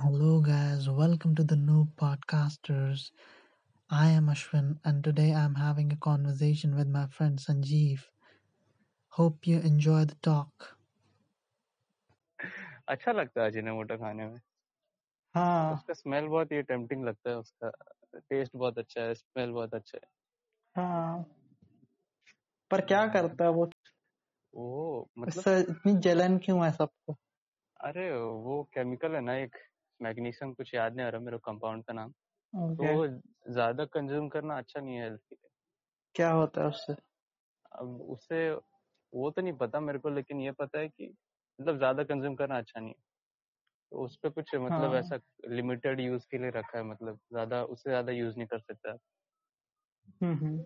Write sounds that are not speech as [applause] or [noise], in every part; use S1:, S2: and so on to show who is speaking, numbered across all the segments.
S1: Hello, guys. Welcome to the Noob Podcasters. I am Ashwin, and today I'm having a conversation with my friend Sanjeev. Hope you enjoy the talk.
S2: अच्छा लगता है Ajinomoto खाने में
S3: हाँ
S2: उसका smell बहुत ही tempting लगता है उसका टेस्ट बहुत अच्छा है स्मेल बहुत अच्छा है
S3: हाँ पर क्या करता है वो
S2: वो मतलब
S3: इतनी जलन क्यों है सबको
S2: अरे वो केमिकल है ना एक मैग्नीशियम कुछ याद नहीं आ रहा मेरे कंपाउंड का नाम। तो वो ज़्यादा कंज्यूम करना अच्छा नहीं है हेल्थ के लिए।
S3: क्या होता है उससे?
S2: अब उससे वो तो नहीं पता मेरे को लेकिन ये पता है कि मतलब ज़्यादा कंज्यूम करना अच्छा नहीं है। तो उस पे कुछ मतलब
S3: हाँ।
S2: ऐसा लिमिटेड यूज़ के लिए रखा है मतलब ज़्यादा उससे ज़्यादा यूज़ नहीं कर सकता
S3: हम्म हम्म।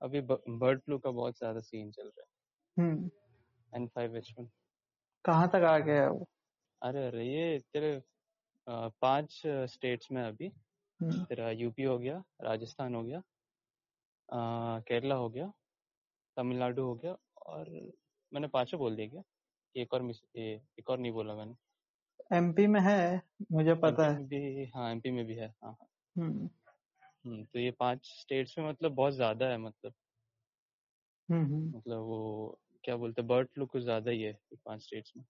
S2: अभी बर्ड फ्लू का बहुत ज़्यादा सीन चल रहा है। एन फाइव एच वन
S3: कहाँ तक आ गया है वो?
S2: अरे अरे ये तेरे पाँच स्टेट्स में अभी।
S3: हम्म।
S2: तेरा यूपी हो गया राजस्थान हो गया केरला हो गया तमिलनाडु हो गया और मैंने पाँचों बोल दिया क्या? एक और मिस ए, एक और नहीं बोला मैंने।
S3: एमपी में है मुझे पता है।
S2: भी हाँ एमपी में भी है हाँ हाँ।
S3: हम्म।
S2: हम्म, तो ये पाँच स्टेट्स में मतलब बहुत ज़्यादा है मतलब।
S3: हम्म हम्म।
S2: मतलब वो क्या बोलते हैं बर्ड फ्लू कुछ ज़्यादा ही है पाँच स्टेट्स में।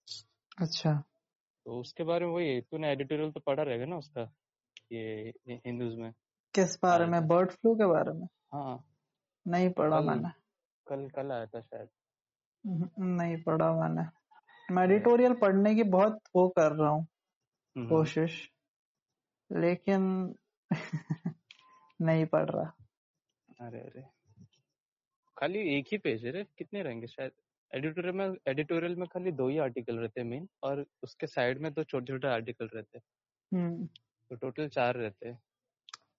S3: अच्छा।
S2: तो उसके बारे में वही तूने एडिटोरियल तो पढ़ा रहेगा ना उसका ये हिंदूज में?
S3: किस बारे में? बर्ड फ्लू के बारे में?
S2: हाँ।
S3: नहीं पढ़ा
S2: कल
S3: मैंने।
S2: कल कल आया था शायद।
S3: हम्म, नहीं पढ़ा मैंने। मैं एडिटोरियल पढ़ने की बहुत वो कर रहा हूँ
S2: हम्म।
S3: कोशिश लेकिन [laughs] नहीं पढ़ रहा।
S2: अरे अरे। खाली एक ही पेज है रे कितने रहेंगे शायद? एडिटोरियल में एडिटोरियल में खाली दो ही आर्टिकल रहते हैं मेन और उसके साइड में दो छोटे छोटे आर्टिकल रहते हैं।
S3: हम्म।
S2: तो टोटल चार रहते हैं।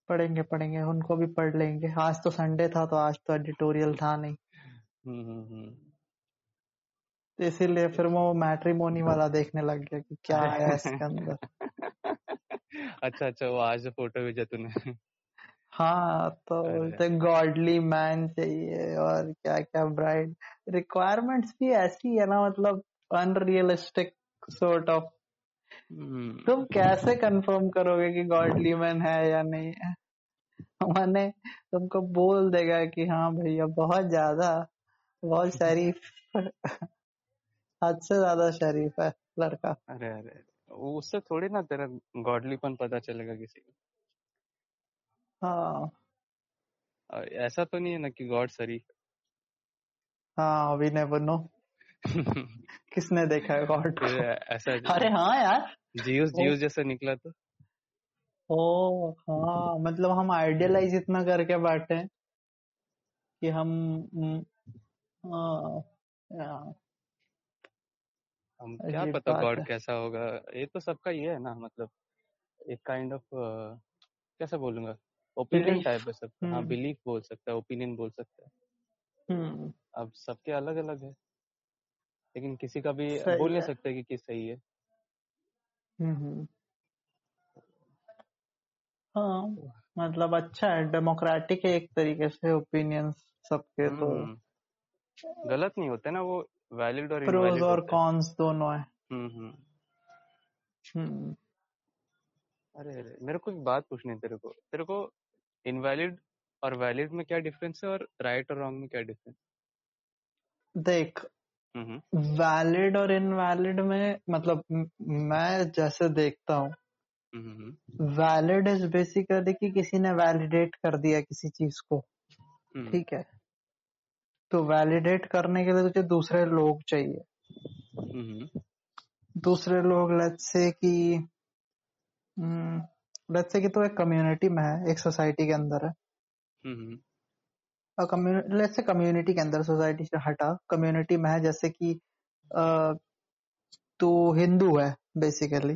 S3: पढ़ेंगे पढ़ेंगे उनको भी पढ़ लेंगे। आज तो संडे था तो आज तो एडिटोरियल था नहीं।
S2: हम्म हम्म हम्म।
S3: तो इसीलिए फिर वो मैट्रिमोनी वाला देखने लग गया कि क्या है इसके अंदर। [laughs]
S2: अच्छा अच्छा वो आज फ़ोटो भेजा तूने।
S3: हाँ तो बोलते गॉडली मैन चाहिए और क्या क्या ब्राइड रिक्वायरमेंट्स भी ऐसी है ना मतलब अनरियलिस्टिक सॉर्ट ऑफ़ तुम कैसे कंफर्म करोगे कि गॉडली मैन है या नहीं है? मैंने तुमको बोल देगा कि हाँ भैया बहुत ज़्यादा बहुत शरीफ हद से ज़्यादा शरीफ है लड़का।
S2: अरे अरे उससे थोड़ी ना तेरा गॉडलीपन पता चलेगा किसी को।
S3: हाँ।
S2: और ऐसा तो नहीं है ना कि गॉड शरीफ
S3: हाँ अभी नेवर नो। किसने देखा है गॉड
S2: ऐसा
S3: अरे हाँ यार।
S2: जीउस जीउस जैसा निकला तो।
S3: ओ हाँ मतलब हम आइडियलाइज इतना करके बैठे हैं कि हम हम्म, हाँ, हाँ,
S2: हम क्या पता गॉड कैसा होगा। ये तो सबका ये है ना मतलब एक kind kind of of, uh, कैसा बोलूँगा? ओपिनियन टाइप है सबका हाँ।
S3: हम्म।
S2: बिलीफ बोल सकता है ओपिनियन बोल सकता है।
S3: हम्म।
S2: अब सबके अलग अलग है। लेकिन किसी का भी बोल नहीं सकते कि किस सही है।
S3: हम्म हम्म, हाँ मतलब अच्छा है डेमोक्रेटिक है एक तरीके से ओपिनियंस सबके तो।
S2: हम्म। गलत नहीं होते ना वो वैलिड और
S3: प्रोज और कॉन्स दोनों है।
S2: हम्म हम्म।
S3: हम्म।
S2: अरे अरे मेरे को एक बात पूछनी है तेरे को। तेरे को इनवैलिड और वैलिड में क्या डिफरेंस है और राइट और रॉन्ग में क्या डिफरेंस
S3: देख
S2: हम्म।
S3: वैलिड और इनवैलिड में मतलब मैं जैसे देखता हूँ
S2: hmm. Hmm
S3: valid is basically कि किसी ने वैलिडेट कर दिया किसी चीज़ को
S2: हम्म।
S3: ठीक है? तो वैलिडेट करने के लिए तुझे दूसरे लोग चाहिए।
S2: हम्म।
S3: दूसरे लोग लेट्स से कि लेट्स से कि तू एक कम्युनिटी में है एक सोसाइटी के अंदर है।
S2: हम्म
S3: और कम्युनिटी लेट्स से कम्युनिटी के अंदर सोसाइटी से हटा कम्युनिटी में है जैसे कि तू हिंदू है बेसिकली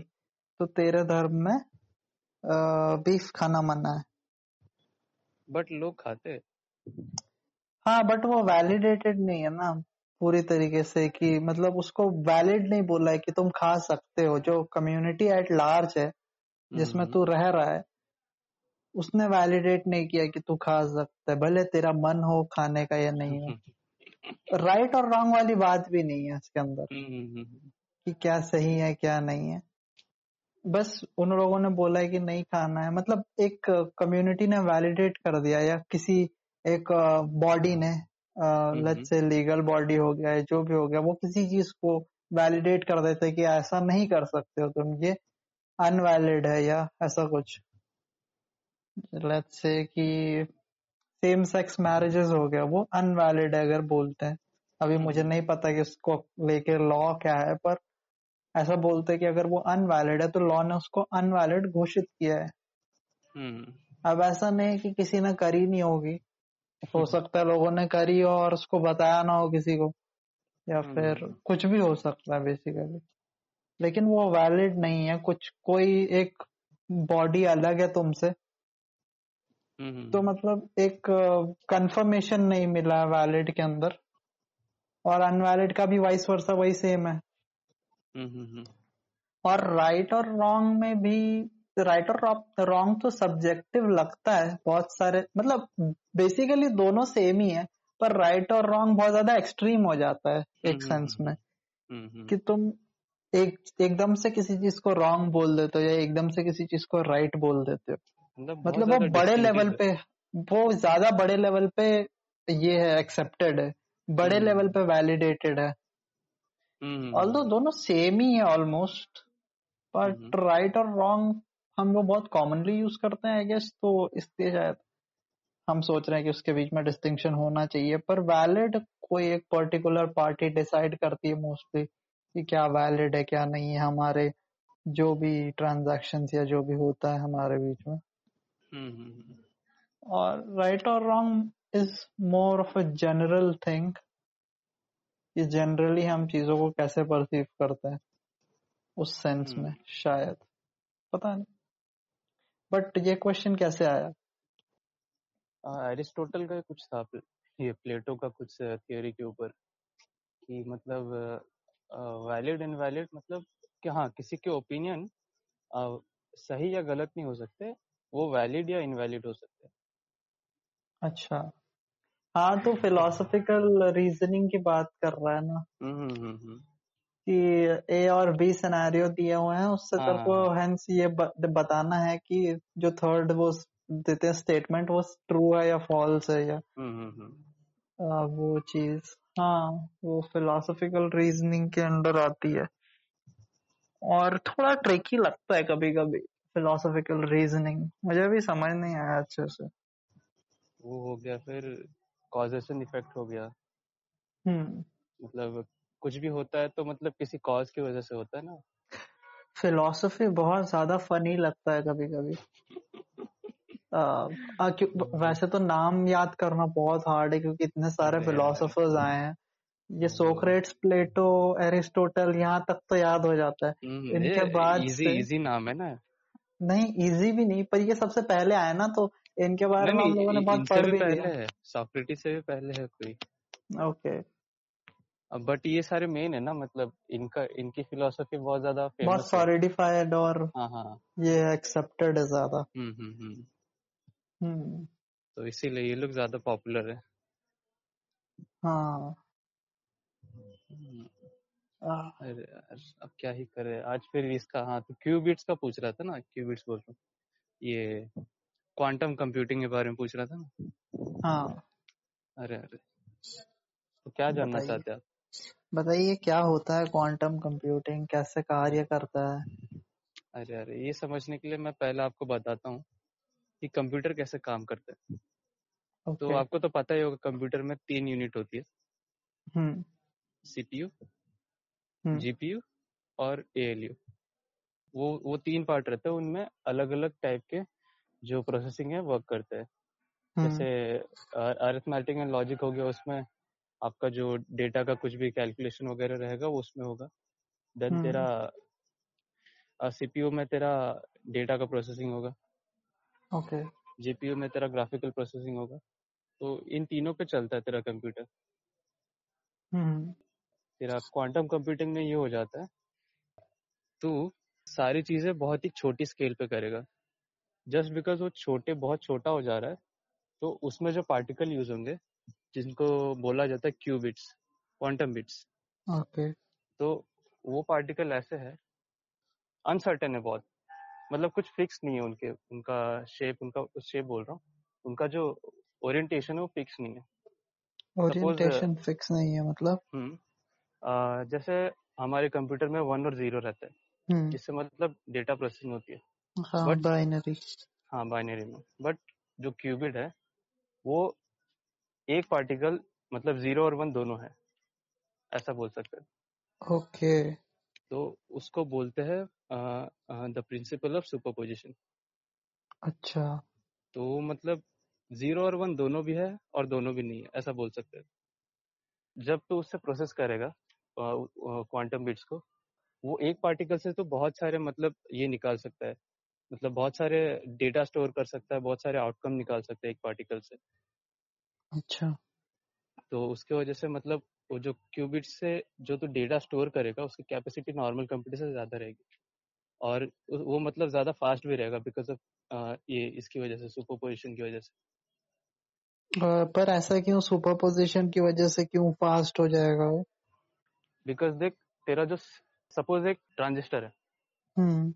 S3: तो तेरे धर्म में बीफ खाना मना है।
S2: बट लोग खाते हैं।
S3: हाँ बट वो वैलिडेटेड नहीं है ना पूरी तरीके से कि मतलब उसको वैलिड नहीं बोला है कि तुम खा सकते हो जो कम्युनिटी एट लार्ज है। जिसमें
S2: हम्म।
S3: तू रह रहा है उसने वैलिडेट नहीं किया कि तू खा सकता है भले तेरा मन हो खाने का या नहीं हो। [laughs] राइट और रॉन्ग वाली बात भी नहीं है इसके अंदर
S2: हम्म
S3: कि क्या सही है क्या नहीं है। बस उन लोगों ने बोला है कि नहीं खाना है। मतलब एक कम्युनिटी ने वैलिडेट कर दिया या किसी एक बॉडी ने
S2: हम्म
S3: लेट्स से लीगल बॉडी हो गया जो भी हो गया वो किसी चीज़ को वैलिडेट कर देते कि ऐसा नहीं कर सकते हो तुम ये अनवैलिड है या ऐसा कुछ? लेट्स से कि सेम सेक्स मैरिजेस हो गया वो अनवैलिड है अगर बोलते हैं। अभी मुझे नहीं पता कि उसको लेके लॉ क्या है पर ऐसा बोलते हैं कि अगर वो अनवैलिड है तो लॉ ने उसको अनवैलिड घोषित किया है।
S2: हम्म।
S3: अब ऐसा नहीं कि किसी ने करी नहीं होगी। हो [laughs] सकता है लोगों ने करी हो और उसको बताया ना हो किसी को या फिर
S2: हम्म
S3: कुछ भी हो सकता है बेसिकली लेकिन वो वैलिड नहीं है कुछ कोई एक बॉडी अलग है तुमसे।
S2: हम्म
S3: तो मतलब एक कंफर्मेशन नहीं मिला वैलिड के अंदर। और अनवैलिड का भी वाइस वर्सा वही सेम है।
S2: हम्म हम्म
S3: और राइट और रॉन्ग में भी राइट और रॉन्ग तो सब्जेक्टिव लगता है बहुत सारे मतलब बेसिकली दोनों सेम ही है पर राइट और रॉन्ग बहुत ज़्यादा एक्सट्रीम हो जाता है एक
S2: हम्म
S3: सेंस में।
S2: हम्म हम्म।
S3: कि तुम एक एकदम से किसी चीज़ को रॉन्ग बोल देते हो या एकदम से किसी चीज़ को राइट बोल देते हो।
S2: मतलब
S3: मतलब वो बड़े लेवल पे वो ज़्यादा बड़े लेवल पे ये है एक्सेप्टेड है। बड़े
S2: हम्म।
S3: लेवल पे वैलिडेटेड है।
S2: हम्म।
S3: ऑल्दो दोनों सेम ही है ऑलमोस्ट बट
S2: हम्म।
S3: राइट और रॉन्ग हम लोग बहुत कॉमनली यूज़ करते हैं आई गेस तो इसलिए शायद हम सोच रहे हैं कि उसके बीच में डिस्टिंक्शन होना चाहिए पर वैलिड कोई एक पर्टिकुलर पार्टी डिसाइड करती है मोस्टली कि क्या वैलिड है क्या नहीं है हमारे जो भी ट्रांजैक्शन या जो भी होता है हमारे बीच में।
S2: हम्म हम्म
S3: और राइट और wrong is more of a general thing कि जनरली हम चीज़ों को कैसे परसीव करते हैं? उस सेंस में
S2: हम्म।
S3: शायद। पता नहीं। बट ये क्वेश्चन कैसे आया?
S2: एरिस्टोटल का कुछ था ये प्लेटो का कुछ थियोरी के ऊपर कि मतलब वैलिड इनवैलिड मतलब कि हाँ किसी के ओपिनियन सही या गलत नहीं हो सकते वो वैलिड या इनवैलिड हो सकते
S3: अच्छा। हाँ तो फिलोसफिकल रीजनिंग की बात कर रहा है ना।
S2: हम्म हम्म हम्म।
S3: कि ए और बी सिनेरियो दिए हुए हैं उससे
S2: हाँ
S3: तेरे
S2: हाँ
S3: को
S2: हाँ।
S3: हेंस ये ब- बताना है कि जो थर्ड वो देते हैं स्टेटमेंट वो ट्रू है या फॉल्स है या आ, वो चीज़। हाँ वो फिलोसफिकल रीजनिंग के अंडर आती है। और थोड़ा ट्रिकी लगता है कभी कभी फिलोसफिकल रीजनिंग मुझे भी समझ नहीं आया अच्छे से।
S2: वो हो गया फिर कॉजेशन इफ़ेक्ट हो गया।
S3: हम्म।
S2: मतलब कुछ भी होता है तो मतलब किसी कॉज की वजह से होता है ना।
S3: फिलोसफी बहुत ज़्यादा फनी लगता है कभी कभी आ, आ, वैसे तो नाम याद करना बहुत हार्ड है क्योंकि इतने सारे फिलोसोफर्स आए हैं। ये सोक्रेट्स प्लेटो एरिस्टोटल यहाँ तक तो याद हो जाता है।
S2: हम्म
S3: इनके बाद
S2: इजी
S3: से
S2: इजी नाम है ना।
S3: नहीं इजी भी नहीं पर ये सबसे पहले आया ना तो इनके बारे में हम लोगों ने बहुत पढ़
S2: भी
S3: लिया।
S2: है से भी पहले है कोई।
S3: ओके।
S2: बट ये सारे मेन है ना मतलब इनका इनकी फिलोसफी बहुत ज़्यादा
S3: बहुत सॉलिडिफाइड और
S2: हाँ हाँ।
S3: ये एक्सेप्टेड है ज़्यादा।
S2: हम्म हम्म हम्म। तो इसीलिए ये लोग ज़्यादा पॉपुलर है।
S3: हाँ।
S2: हम्म, अरे यार अब क्या ही करे? आज फिर इसका हाँ तो क्यूबिट्स का पूछ रहा था ना क्यूबिट्स बोल रहा हूँ। ये क्वांटम कंप्यूटिंग के बारे में पूछ रहा था ना?
S3: हाँ।
S2: अरे अरे। तो क्या जानना चाहते आप?
S3: बताइए क्या होता है क्वांटम कंप्यूटिंग कैसे कार्य करता है?
S2: अरे अरे ये समझने के लिए मैं पहले आपको बताता हूँ। कि कंप्यूटर कैसे काम करता है। तो आपको तो पता ही होगा कंप्यूटर में तीन यूनिट होती है।
S3: हम्म।
S2: सीपीयू
S3: हम्म।
S2: जीपीयू और एएलयू। वो वो तीन पार्ट रहते हैं उनमें अलग अलग टाइप के जो प्रोसेसिंग है वर्क करते हैं। जैसे
S3: हम्म
S2: अरिथमेटिक एंड लॉजिक हो गया उसमें आपका जो डेटा का कुछ भी कैलकुलेशन वगैरह रहेगा वो उसमें होगा। देन तेरा सीपीयू में तेरा डेटा का प्रोसेसिंग होगा।
S3: ओके।
S2: जीपीयू में तेरा ग्राफिकल प्रोसेसिंग होगा। तो इन तीनों पे चलता है तेरा कंप्यूटर
S3: हम्म।
S2: तेरा क्वांटम कंप्यूटिंग में ये हो जाता है। तू सारी चीज़ें बहुत ही छोटी स्केल पे करेगा। जस्ट बिकॉज़ वो छोटे बहुत छोटा हो जा रहा है तो उसमें जो पार्टिकल यूज़ होंगे जिनको बोला जाता है क्यूबिट्स क्वांटम बिट्स
S3: ओके।
S2: तो वो पार्टिकल ऐसे है अनसर्टेन है बहुत। मतलब कुछ फिक्स नहीं है उनके उनका शेप उनका शेप बोल रहा हूँ। उनका जो ओरिएंटेशन है वो फिक्स नहीं है।
S3: ओरिएंटेशन फिक्स नहीं है मतलब?
S2: हम्म अ, जैसे हमारे कंप्यूटर में वन और ज़ीरो रहता है
S3: हम्म।
S2: जिससे मतलब डेटा प्रोसेसिंग होती है।
S3: हाँ
S2: बट
S3: बाइनरी
S2: हाँ बाइनरी में। बट जो क्यूबिट है वो एक पार्टिकल मतलब ज़ीरो और वन दोनों है। ऐसा बोल सकते हैं।
S3: ओके
S2: तो उसको बोलते हैं द प्रिंसिपल ऑफ़ सुपरपोजिशन।
S3: अच्छा।
S2: तो मतलब ज़ीरो और वन दोनों भी है और दोनों भी नहीं है ऐसा बोल सकते हैं। जब तो उससे प्रोसेस करेगा क्वांटम बिट्स को वो एक पार्टिकल से तो बहुत सारे मतलब ये निकाल सकता है। मतलब बहुत सारे डेटा स्टोर कर सकता है बहुत सारे आउटकम निकाल सकता है एक पार्टिकल से।
S3: अच्छा।
S2: तो उसके वजह से मतलब वो जो क्यूबिट से जो तो डेटा स्टोर करेगा उसकी कैपेसिटी नॉर्मल कंप्यूटर से ज़्यादा रहेगी। और वो मतलब ज़्यादा फास्ट भी रहेगा बिकॉज़ ऑफ़ ये इसकी वजह से सुपरपोजिशन की वजह से।
S3: पर ऐसा क्यों? सुपरपोजिशन की वजह से क्यों फास्ट हो जाएगा वो?
S2: बिकॉज़ देख तेरा जो सपोज़ एक ट्रांजिस्टर है।
S3: हम्म।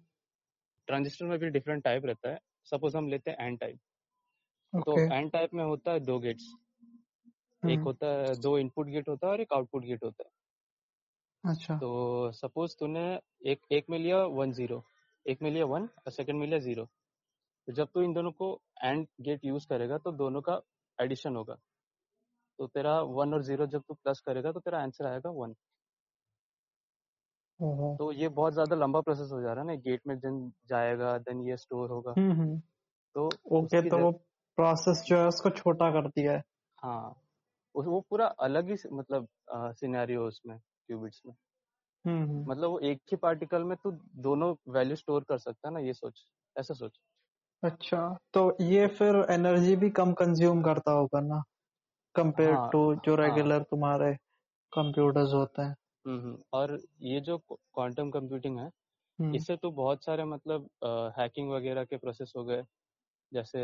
S2: ट्रांजिस्टर में भी डिफरेंट टाइप रहता है। सपोज़ हम लेते हैं एन टाइप तो एन टाइप में होता है दो गेट्स एक
S3: हम्म।
S2: होता है दो इनपुट गेट होता है और एक आउटपुट गेट होता है।
S3: अच्छा।
S2: तो सपोज़ तूने एक एक में लिया वन ज़ीरो एक में लिया वन और सेकंड में लिया ज़ीरो। तो जब तू इन दोनों को एंड गेट यूज़ करेगा तो दोनों का एडिशन होगा। तो तेरा वन और ज़ीरो जब तू प्लस करेगा तो तेरा आंसर आएगा वन। तो ये बहुत ज़्यादा लंबा प्रोसेस हो जा रहा है ना गेट में देन जाएगा देन ये स्टोर होगा।
S3: हम्म हम्म।
S2: तो
S3: ओके तो वो प्रोसेस जो है उसको छोटा कर दिया है।
S2: हाँ वो पूरा अलग ही मतलब सिनेरियो उसमें। क्यूबिट्स में।
S3: हम्म हम्म।
S2: मतलब वो एक ही पार्टिकल में तू दोनों वैल्यू स्टोर कर सकता है ना ये सोच ऐसा सोच।
S3: अच्छा तो ये फिर एनर्जी भी कम कंज्यूम करता होगा ना कंपेयर
S2: हाँ
S3: टू जो
S2: हाँ।
S3: रेगुलर तुम्हारे कंप्यूटर्स होते हैं।
S2: हम्म। और ये जो क्वांटम कंप्यूटिंग है इससे तो बहुत सारे मतलब हैकिंग वगैरह के प्रोसेस हो गए। जैसे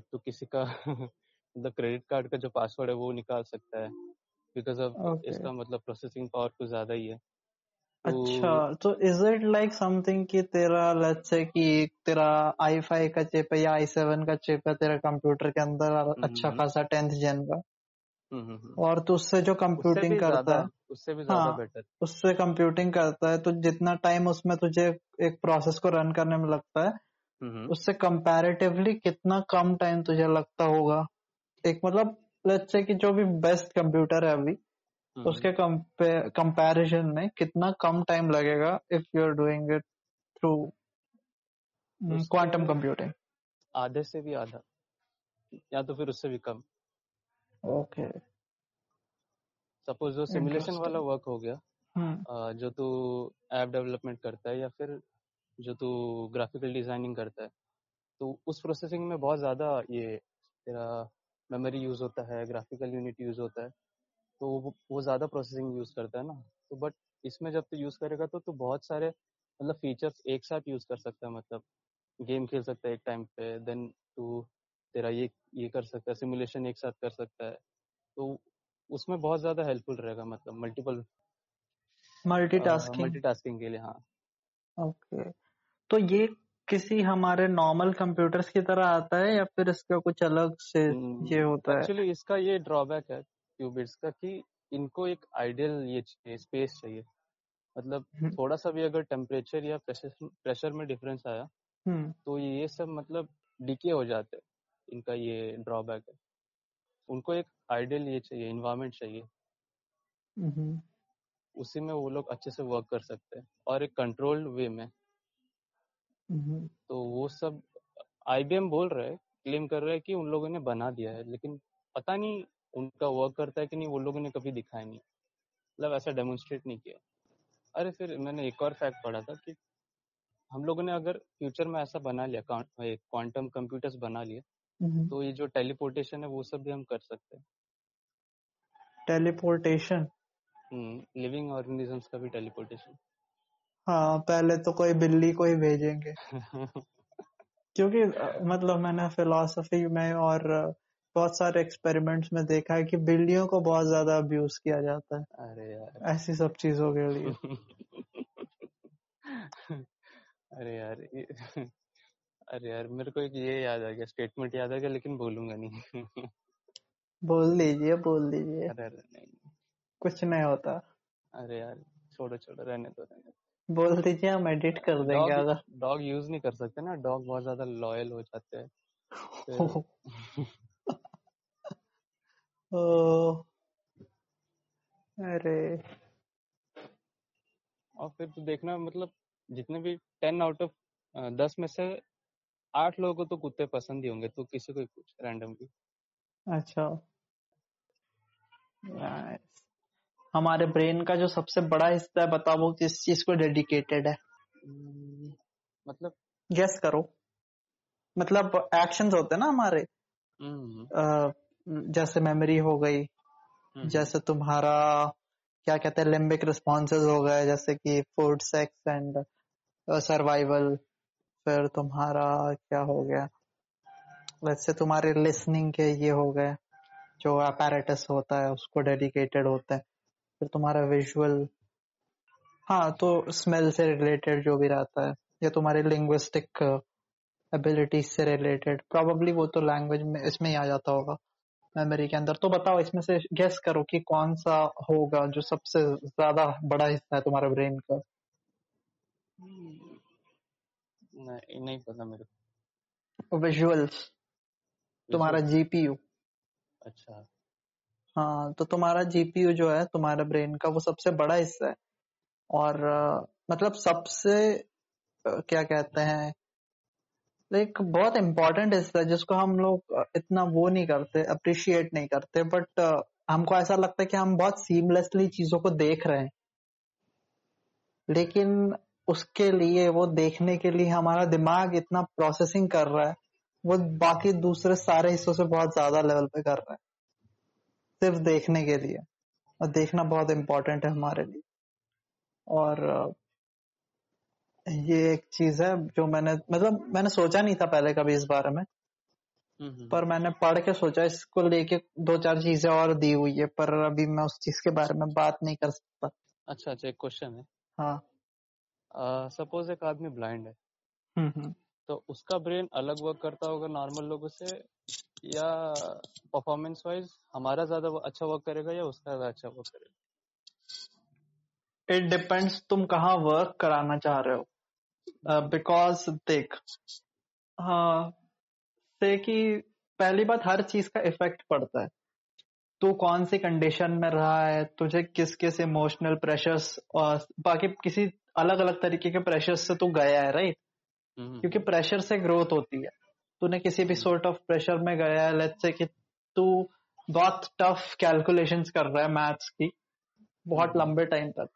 S2: तू किसी का [laughs] मतलब क्रेडिट कार्ड का जो पासवर्ड है वो निकाल सकता है। बिकॉज़ ऑफ़
S3: ओके
S2: इसका मतलब प्रोसेसिंग पावर कुछ ज़्यादा ही है। तो
S3: अच्छा तो इज़ इट लाइक समथिंग कि तेरा लेट्स से कि तेरा आई फाइव का चिप है या आई सेवन का चिप है तेरे कंप्यूटर के अंदर
S2: हम्म
S3: अच्छा
S2: हम्म
S3: खासा टेंथ जेन का?
S2: हम्म हम्म, हम्म।
S3: और तो उससे जो कंप्यूटिंग करता है।
S2: उससे भी ज़्यादा
S3: हाँ
S2: बेटर
S3: उससे कंप्यूटिंग करता है तो जितना टाइम उसमें तुझे एक प्रोसेस को रन करने में लगता है
S2: हम्म हम्म।
S3: उससे कंपैरेटिवली कितना कम टाइम तुझे लगता होगा? एक मतलब लेट्स से कि जो भी बेस्ट कंप्यूटर है अभी
S2: हम्म,
S3: उसके कंपैरिजन में कितना कम टाइम लगेगा if you are doing it through quantum computing
S2: आधे से भी आधा या तो फिर उससे भी कम।
S3: ओके
S2: सपोज़ जो सिमुलेशन वाला वर्क हो गया
S3: हम्म।
S2: जो तू ऐप डेवलपमेंट करता है या फिर जो तू ग्राफिकल डिज़ाइनिंग करता है तो उस प्रोसेसिंग में बहुत ज़्यादा ये तेरा मेमोरी यूज़ होता है ग्राफिकल यूनिट यूज़ होता है तो वो वो ज़्यादा प्रोसेसिंग यूज़ करता है ना। तो बट इसमें जब तू तो यूज़ करेगा तो तू तो बहुत सारे मतलब फीचर्स एक साथ यूज़ कर सकता है मतलब गेम खेल सकता है एक टाइम पे देन तू तेरा ये ये कर सकता है सिमुलेशन एक साथ कर सकता है। तो उसमें बहुत ज़्यादा हेल्पफुल रहेगा मतलब मल्टीपल
S3: मल्टीटास्किंग।
S2: मल्टीटास्किंग के लिए हाँ।
S3: ओके। okay. तो ये किसी हमारे नॉर्मल कंप्यूटर्स की तरह आता है या फिर इसका कुछ अलग से ये होता है?
S2: एक्चुअली इसका ये ड्रॉबैक है क्यूबिट्स का कि इनको एक आइडियल ये चाहिए स्पेस चाहिए। मतलब
S3: हम्म।
S2: थोड़ा सा भी अगर टेम्परेचर या प्रेशर में डिफरेंस आया
S3: हम्म।
S2: तो ये सब मतलब डिके हो जाते हैं इनका ये ड्रॉबैक है। उनको एक आइडियल ये चाहिए इन्वायरमेंट चाहिए।
S3: हम्म।
S2: उसी में वो लोग अच्छे से वर्क कर सकते हैं और एक कंट्रोल्ड वे में
S3: हम्म
S2: तो वो सब आईबीएम बोल रहे हैं क्लेम कर रहे हैं कि उन लोगों ने बना दिया है लेकिन पता नहीं उनका वर्क करता है कि नहीं वो लोगों ने कभी दिखाया नहीं। मतलब ऐसा डेमोन्स्ट्रेट नहीं किया। अरे फिर मैंने एक और फैक्ट पढ़ा था कि हम लोगों ने अगर फ्यूचर में ऐसा बना लिया क्वांटम कंप्यूटर्स बना लिए
S3: हम्म।
S2: तो ये जो टेलीपोर्टेशन है वो सब भी हम कर सकते हैं।
S3: टेलीपोर्टेशन
S2: लिविंग ऑर्गेनिजम्स का भी टेलीपोर्टेशन
S3: हाँ पहले तो कोई बिल्ली को ही भेजेंगे। [laughs] क्योंकि मतलब मैंने फिलोसफी में और बहुत सारे एक्सपेरिमेंट्स में देखा है कि बिल्लियों को बहुत ज़्यादा अब्यूज किया जाता है।
S2: अरे यार।
S3: ऐसी सब चीज़ों के लिए। [laughs]
S2: अरे यार [laughs] अरे यार मेरे को एक ये याद आ गया स्टेटमेंट याद आ गया लेकिन बोलूँगा नहीं।
S3: बोल दीजिए बोल दीजिए।
S2: अरे अरे नहीं।
S3: कुछ नहीं होता।
S2: अरे यार छोड़ो छोड़ो रहने दो रहने
S3: बोल दीजिए हम एडिट कर देंगे अगर।
S2: डॉग यूज़ नहीं कर सकते ना डॉग बहुत ज़्यादा लॉयल हो जाते हैं। [laughs]
S3: अरे।
S2: और फिर तो देखना मतलब जितने भी टेन आउट ऑफ़ दस में से आठ लोगों को तो कुत्ते पसंद ही होंगे तो किसी को पूछ रैंडमली
S3: अच्छा। नाइस हमारे ब्रेन का जो सबसे बड़ा हिस्सा है बताओ वो किस चीज़ को डेडिकेटेड है?
S2: मतलब?
S3: गेस करो। मतलब एक्शंस होते हैं ना हमारे।
S2: हम्म,
S3: अ, जैसे मेमोरी हो गई
S2: हम्म,
S3: जैसे तुम्हारा क्या कहते हैं लिम्बिक रिस्पॉन्सेज हो गए जैसे कि फ़ूड सेक्स एंड सर्वाइवल फिर तुम्हारा क्या हो गया? वैसे तुम्हारे लिसनिंग के ये हो गए जो अपैरेटस होता है उसको डेडिकेटेड होता है। फिर तुम्हारा विजुअल हाँ तो स्मेल से रिलेटेड जो भी रहता है या तुम्हारी लिंग्विस्टिक एबिलिटीज से रिलेटेड प्रोबेबली वो तो लैंग्वेज में इसमें ही आ जाता होगा मेमोरी के अंदर। तो बताओ इसमें से गेस करो कि कौन सा होगा जो सबसे ज़्यादा बड़ा हिस्सा है तुम्हारे ब्रेन का।
S2: हम्म, नहीं नहीं पता मेरे को।
S3: विजुअल्स तुम्हारा जीपीयू
S2: अच्छा।
S3: हाँ तो तुम्हारा जीपीयू जो है तुम्हारे ब्रेन का वो सबसे बड़ा हिस्सा है। और अ, मतलब सबसे अ, क्या कहते हैं लाइक बहुत इम्पोर्टेंट हिस्सा है जिसको हम लोग इतना वो नहीं करते अप्रिशिएट नहीं करते बट हमको ऐसा लगता है कि हम बहुत सीमलेसली चीज़ों को देख रहे हैं। लेकिन उसके लिए वो देखने के लिए हमारा दिमाग इतना प्रोसेसिंग कर रहा है वो बाकी दूसरे सारे हिस्सों से बहुत ज़्यादा लेवल पे कर रहा है। सिर्फ़ देखने के लिए और देखना बहुत इम्पोर्टेंट है हमारे लिए। और ये एक चीज़ है जो मैंने मतलब मैंने सोचा नहीं था पहले कभी इस बारे में।
S2: हम्म, हम्म,
S3: पर मैंने पढ़ के सोचा इसको लेके दो चार चीज़ें और दी हुई है पर अभी मैं उस चीज़ के बारे में बात नहीं कर सकता।
S2: अच्छा अच्छा एक क्वेश्चन है।
S3: हाँ।
S2: सपोज़ एक आदमी ब्लाइंड है।
S3: हम्म
S2: तो उसका ब्रेन अलग वर्क करता होगा नॉर्मल लोगों से या परफॉर्मेंस वाइज हमारा ज़्यादा अच्छा वर्क करेगा या उसका ज़्यादा अच्छा वर्क करेगा?
S3: इट डिपेंड्स तुम कहाँ वर्क कराना चाह रहे हो। बिकॉज़ देख हाँ से कि पहली बात हर चीज़ का इफ़ेक्ट पड़ता है। तू कौन सी कंडीशन में रहा है? तुझे किस किस इमोशनल प्रेशर्स और बाकी किसी अलग अलग तरीके के प्रेशर्स से तू गया है राइट
S2: हम्म,
S3: क्योंकि प्रेशर से ग्रोथ होती है। तूने किसी भी सोर्ट ऑफ़ प्रेशर में गया है लेट्स से कि तू बहुत टफ कैलकुलेशंस कर रहा है मैथ्स की बहुत
S2: हम्म,
S3: लंबे टाइम तक।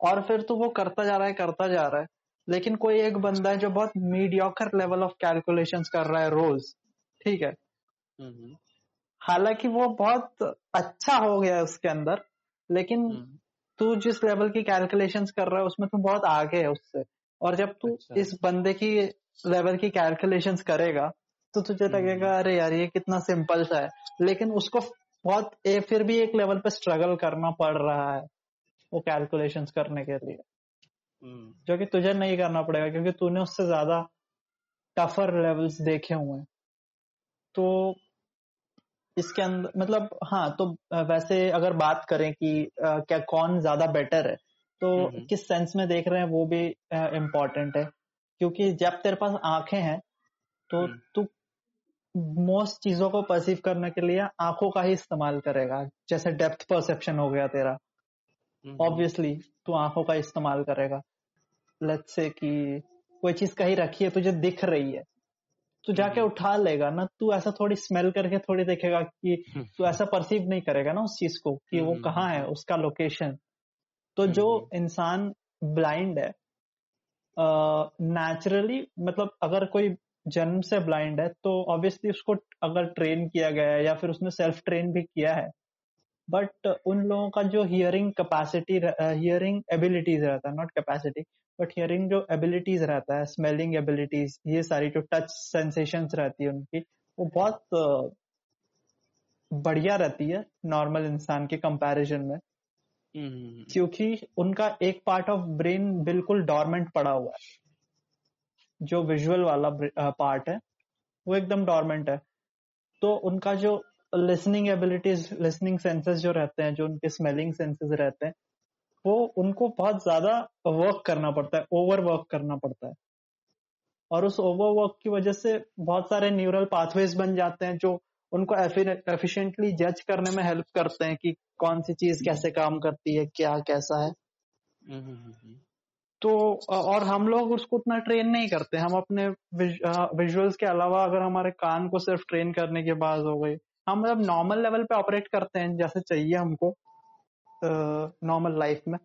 S3: और फिर तू वो करता जा रहा है करता जा रहा है लेकिन कोई एक बंदा है जो बहुत मीडियोकर लेवल ऑफ़ कैलकुलेशंस कर रहा है रोज ठीक है?
S2: हम्म,
S3: हालाँकि वो बहुत अच्छा हो गया है उसके अंदर लेकिन
S2: हम्म,
S3: तू जिस लेवल की कैलकुलेशंस कर रहा है उसमें तू बहुत आगे है उससे। और जब तू
S2: अच्छा।
S3: इस बंदे की लेवल की कैलकुलेशंस करेगा तो तुझे
S2: हम्म,
S3: लगेगा अरे यार ये कितना सिंपल सा है। लेकिन उसको बहुत ए, फिर भी एक लेवल पे स्ट्रगल करना पड़ रहा है वो कैलकुलेशंस करने के लिए।
S2: हम्म,
S3: जो कि तुझे नहीं करना पड़ेगा क्योंकि तूने उससे ज़्यादा टफर लेवल्स देखे हुए हैं। तो इसके अंदर मतलब हाँ तो वैसे अगर बात करें कि अ, क्या कौन ज़्यादा बेटर है तो
S2: हम्म,
S3: किस सेंस में देख रहे हैं वो भी इम्पोर्टेंट है। क्योंकि जब तेरे पास आँखें हैं तो
S2: हम्म,
S3: तू मोस्ट चीज़ों को परसीव करने के लिए आँखों का ही इस्तेमाल करेगा जैसे डेप्थ परसेप्शन हो गया तेरा।
S2: हम्म,
S3: ऑब्वियसली तू आँखों का इस्तेमाल करेगा। लेट्स से कि कोई चीज़ कहीं रखी है तुझे दिख रही है। तू जाके
S2: हम्म,
S3: उठा लेगा ना तू ऐसा थोड़ी स्मेल करके थोड़ी देखेगा कि
S2: हम्म,
S3: तू ऐसा परसीव नहीं करेगा ना उस चीज़ को कि वो
S2: हम्म,
S3: कहाँ है उसका लोकेशन तो जो
S2: हम्म,
S3: इंसान ब्लाइंड है नेचुरली uh, मतलब अगर कोई जन्म से ब्लाइंड है तो ऑब्वियसली उसको अगर ट्रेन किया गया है या फिर उसने सेल्फ ट्रेन भी किया है बट उन लोगों का जो हियरिंग कैपेसिटी हियरिंग एबिलिटीज रहता है नॉट कैपेसिटी बट हियरिंग जो एबिलिटीज रहता है स्मेलिंग एबिलिटीज ये सारी जो टच सेंसेशंस रहती है उनकी वो बहुत बढ़िया रहती है नॉर्मल इंसान के कंपैरिजन में।
S2: हम्म,
S3: क्योंकि उनका एक पार्ट ऑफ़ ब्रेन बिल्कुल डॉर्मेंट पड़ा हुआ है। जो विजुअल वाला पार्ट है, वो एकदम डॉर्मेंट है। तो उनका जो लिसनिंग एबिलिटीज लिसनिंग सेंसेस जो रहते हैं, जो उनके स्मेलिंग सेंसेस रहते हैं, वो उनको बहुत ज़्यादा वर्क करना पड़ता है ओवर वर्क करना पड़ता है। और उस ओवर वर्क की वजह से बहुत सारे न्यूरल पाथवेज बन जाते हैं, जो उनको एफिशिएंटली जज करने में हेल्प करते हैं कि कौन सी चीज़ कैसे काम करती है क्या कैसा है। तो और हम लोग उसको उतना ट्रेन नहीं करते। हम अपने विजुअल्स के अलावा अगर हमारे कान को सिर्फ़ ट्रेन करने के बाद हो गई हम मतलब नॉर्मल लेवल पे ऑपरेट करते हैं जैसे चाहिए हमको नॉर्मल लाइफ में।